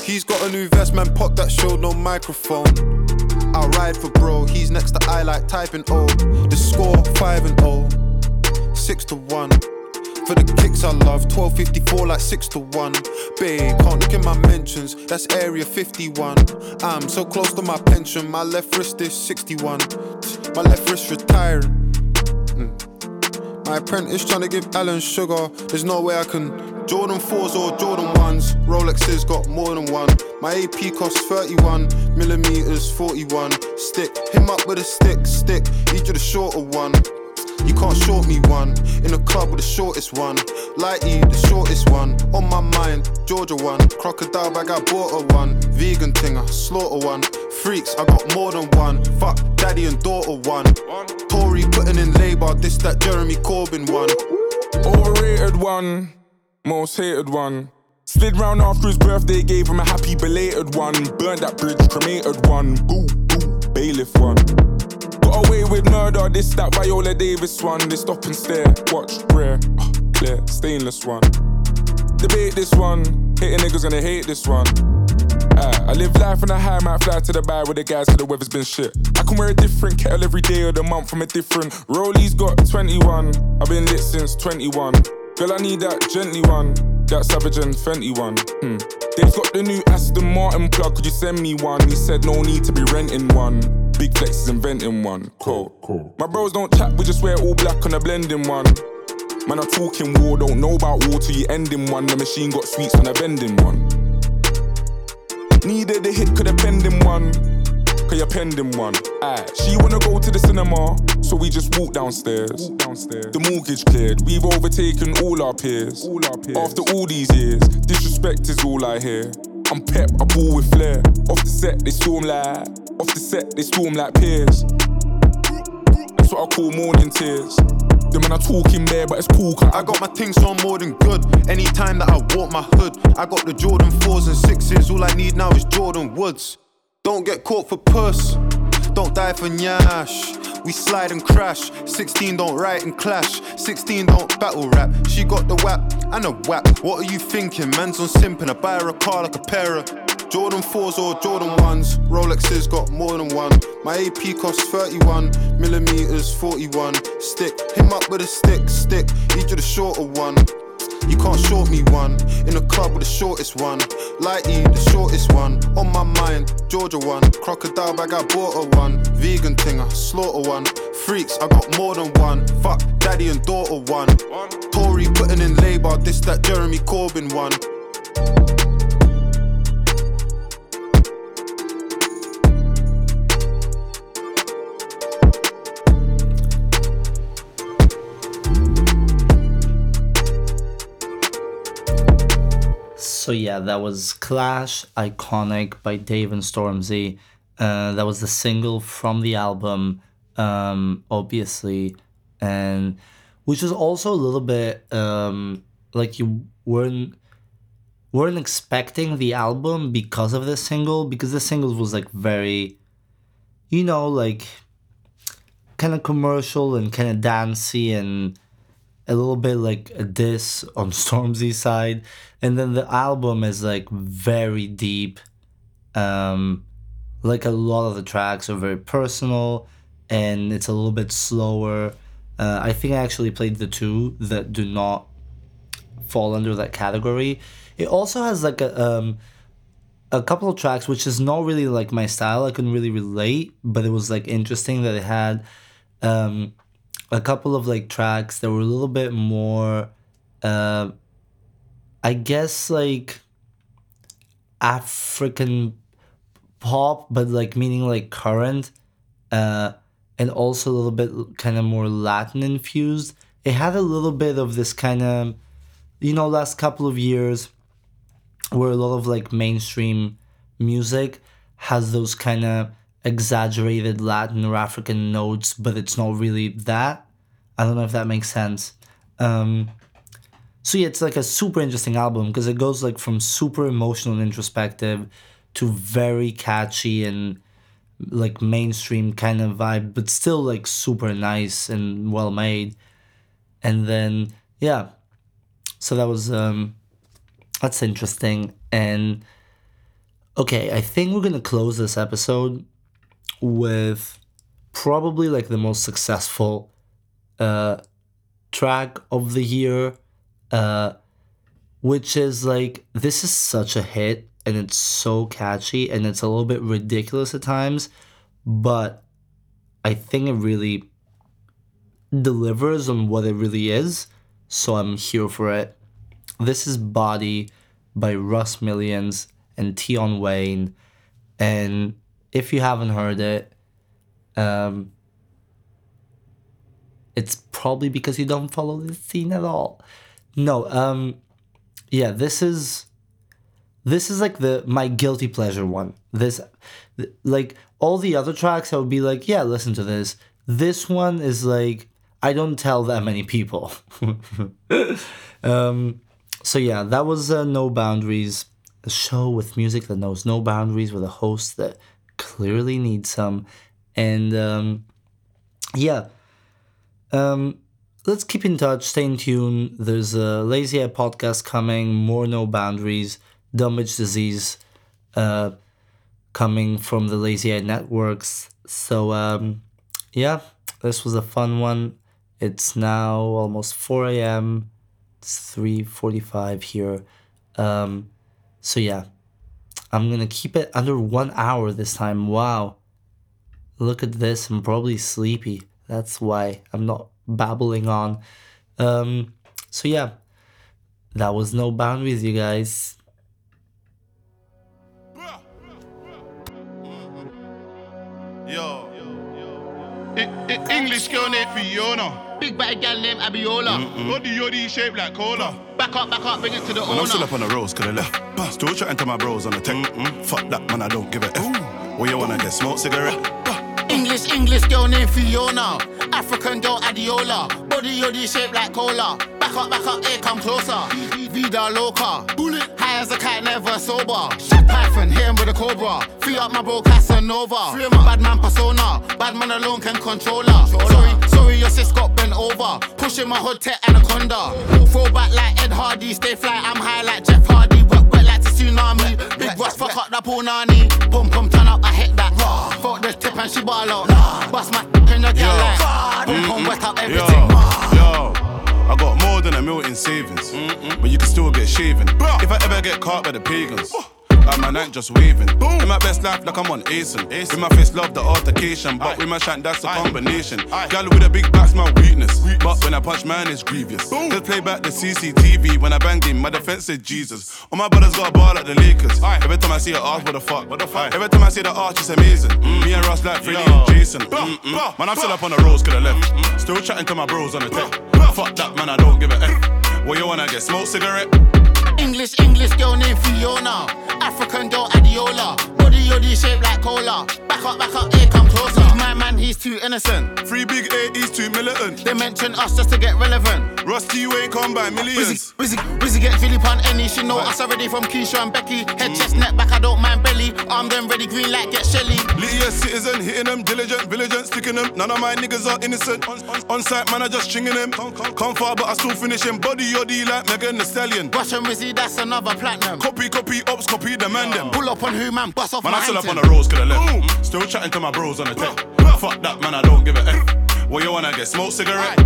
Speaker 18: He's got a new vest, man, pop that showed no microphone. I'll ride for bro, he's next to I like typing O. The score 5 and 0, 6 to 1. For the kicks I love, 1254 like 6 to 1. Babe, can't look in my mentions, that's area 51. I'm so close to my pension, my left wrist is 61. My left wrist retiring. My apprentice trying to give Alan sugar, there's no way I can. Jordan 4s or Jordan 1s, Rolexes got more than one. My AP costs 31, millimeters 41. Stick, him up with a stick, stick, Each of the shorter one. You can't short me one. In the club with the shortest one. Lighty, the shortest one. On my mind, Georgia one. Crocodile bag, I bought a one. Vegan tinger, slaughter one. Freaks, I got more than one. Fuck, daddy and daughter one. Tory putting in labour, this that Jeremy Corbyn one.
Speaker 22: Overrated one, most hated one. Slid round after his birthday, gave him a happy belated one. Burned that bridge, cremated one. Boo, boo, bailiff one. Got away with murder, this, that Viola Davis one. They stop and stare, watch, rare, uh, stainless one. Debate this one, hating niggas gonna hate this one. Ah, I live life on a high, might fly to the bar with the guys till the weather's been shit. I can wear a different kettle every day of the month from a different. Rolly's got 21, I've been lit since 21. Girl, I need that gently one, that Savage and Fenty one. Hmm. They've got the new Aston Martin plug, could you send me one? He said no need to be renting one. Big Flex is inventing one. Cool, cool. My bros don't chat, we just wear all black on a blending one. Man, I'm talking war, don't know about war till you ending one. The machine got sweets on a vending one. Needed a hit, could have penned him one. Cause you're pending one. Aye. She wanna go to the cinema, so we just walk downstairs. Walk downstairs. The mortgage cleared, we've overtaken all our peers. All our peers. After all these years, disrespect is all I hear. I'm pep, I ball with flair. Off the set, they storm like. Off the set, they storm like peers. That's what I call morning tears. Them when I talk talking there, but it's cool.
Speaker 18: Cause I got my things on more than good. Anytime that I walk my hood, I got the Jordan 4s and 6s. All I need now is Jordyn Woods. Don't get caught for puss. Don't die for nyash. We slide and crash. 16 don't write and clash. 16 don't battle rap. She got the whap and a whap. What are you thinking? Man's on simping. I buy her a car like a pair of Jordan 4s or Jordan 1s. Rolexes got more than one. My AP costs 31 millimeters, 41. Stick him up with a stick, stick. Need you the shorter one. You can't short me one. In the club with the shortest one. Lighty, the shortest one. On my mind, Georgia one. Crocodile bag, I bought a one. Vegan thing, I slaughter one. Freaks, I got more than one. Fuck, daddy and daughter one. Tory putting in labor, this that Jeremy Corbyn one.
Speaker 1: So yeah, that was Clash Iconic by Dave and Stormzy. Uh, that was the single from the album, um, obviously, and which was also a little bit um, like you weren't weren't expecting the album because of the single because the single was like very, you know, like kind of commercial and kind of dancey and a little bit like a diss on Stormzy's side, and then the album is like very deep. Um, like a lot of the tracks are very personal, and it's a little bit slower. Uh, I think I actually played the two that do not fall under that category. It also has like a um, a couple of tracks which is not really like my style. I couldn't really relate, but it was like interesting that it had. Um, a couple of like tracks that were a little bit more uh I guess like African pop but like meaning like current uh and also a little bit kind of more Latin infused. It had a little bit of this kind of you know last couple of years where a lot of like mainstream music has those kind of exaggerated Latin or African notes, but it's not really that. I don't know if that makes sense. Um, so yeah, it's like a super interesting album because it goes like from super emotional and introspective to very catchy and like mainstream kind of vibe, but still like super nice and well made. And then yeah, so that was um, that's interesting. And okay, I think we're gonna close this episode with probably like the most successful uh, track of the year, uh, which is like this is such a hit and it's so catchy and it's a little bit ridiculous at times, but I think it really delivers on what it really is. So I'm here for it. This is Body by Russ Millions and Tion Wayne. And if you haven't heard it, um, it's probably because you don't follow the scene at all. No, um, yeah, this is this is like the my guilty pleasure one. This like all the other tracks, I would be like, yeah, listen to this. This one is like I don't tell that many people. um, so yeah, that was uh, No Boundaries, a show with music that knows no boundaries, with a host that clearly need some, and um, yeah, um, let's keep in touch, stay in tune. There's a Lazy Eye podcast coming, more No Boundaries, Dumb Bitch Disease uh, coming from the Lazy Eye networks. So, um, yeah, this was a fun one. It's now almost 4 a.m. It's 3:45 here. Um, so yeah, I'm gonna keep it under one hour this time. Wow, look at this. I'm probably sleepy. That's why I'm not babbling on. Um, so yeah, that was no boundaries, you guys.
Speaker 23: Yo. I- I- English girl named Fiona. Big bad gal named Abiola. Body yoddy shaped like cola. Back up, back up, bring it to the
Speaker 10: Man,
Speaker 23: owner.
Speaker 10: I'm still up on the roads, could have left. Still chatting to my bros on the tech. Mm-hmm. Fuck that, man, I don't give a F. Where you wanna get smoke cigarette?
Speaker 23: English, English girl named Fiona. African girl Adiola. Body yoddy shaped like cola. Back up, back up, here come closer. Vida loca. Bullet. High as a kite, never sober. Shit python, hit him with a cobra. Free up my bro Casanova. Free bad man persona. Bad man alone can control her. Sorry, sorry, your sis got bent over. Pushing my hood tech anaconda. Throw back like Ed Hardy. Stay fly, I'm high like Jeff Hardy. Wet, wet like the tsunami. Big Ross, fuck up poor nanny. Boom, boom, turn up, I that. Fuck the tip and she ball out. Bust my in your girl like. Boom, boom, wet up everything.
Speaker 10: yo. I got more than a mil in savings, but you can still get shaven. If I ever get caught by the pagans. Like my night just waving. In my best life, like I'm on Asen. With my face, love the altercation. But with my shank, that's a combination. Gal with a big back's my weakness. But when I punch, man, it's grievous. Just play back the CCTV. When I banged him, my defense said Jesus. All my brothers got a bar like the Lakers. Every time I see her ask, what the fuck? What the fuck? Every time I see the arch, it's amazing. Me and Ross like Freddie and Jason. Mm-mm. Man, I'm still up on the roads, could have left. Still chatting to my bros on the tech. Fuck that, man, I don't give a F. What you wanna get? Smoke cigarette?
Speaker 23: English, English girl named Fiona. African girl Adiola. Yoddy shaped like cola. Back up, back up, here come closer. My man, he's too innocent.
Speaker 10: Three big A, he's too militant.
Speaker 23: They mention us just to get relevant.
Speaker 10: Rusty, you ain't come by millions.
Speaker 23: Rizzy, Rizzy get Philip on any. She know us already from Keisha and Becky. Head, chest, neck, back, I don't mind belly. Arm them ready, green light, get Shelly.
Speaker 10: Lydia citizen, hitting them, diligent, vigilant, sticking them. None of my niggas are innocent. On, on, on site, man, I just stringing them. Come, come, come far, but I still finish him. Body yoddy like Megan Thee Stallion.
Speaker 23: Rush and Rizzy, that's another platinum.
Speaker 10: Copy, copy, ops, copy, the man them.
Speaker 23: Pull up on who, man, bust off
Speaker 10: Man,
Speaker 23: my
Speaker 10: I'm still up on the roads, could have left. Mm. Still chatting to my bros on the tech. Fuck that, man, I don't give a F. What you wanna get? Smoke cigarette?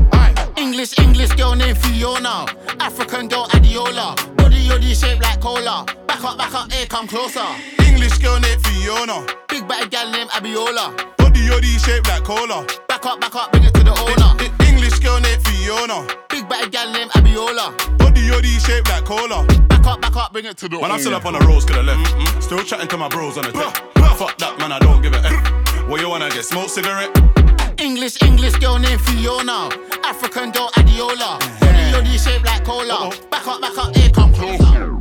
Speaker 23: English, English girl named Fiona. African girl Adiola. Body yoddy shaped like cola. Back up, back up, here come closer.
Speaker 10: English girl named Fiona.
Speaker 23: Big bad gal named Abiola.
Speaker 10: Body yoddy shaped like cola.
Speaker 23: Back up, back up, bring it to the owner.
Speaker 10: English girl named Fiona.
Speaker 23: Bad gal named Abiola.
Speaker 10: Body yoddy shaped like cola.
Speaker 23: Back up, back up, bring it to the
Speaker 10: Man, I'm still up on the roads, could have left. Mm-hmm. Still chatting to my bros on the tech. Fuck that, man, I don't give a F. What you wanna get? Smoke cigarette?
Speaker 23: English, English girl named Fiona. African girl Adiola. Body yoddy shaped like cola. Back up, back up, here come closer.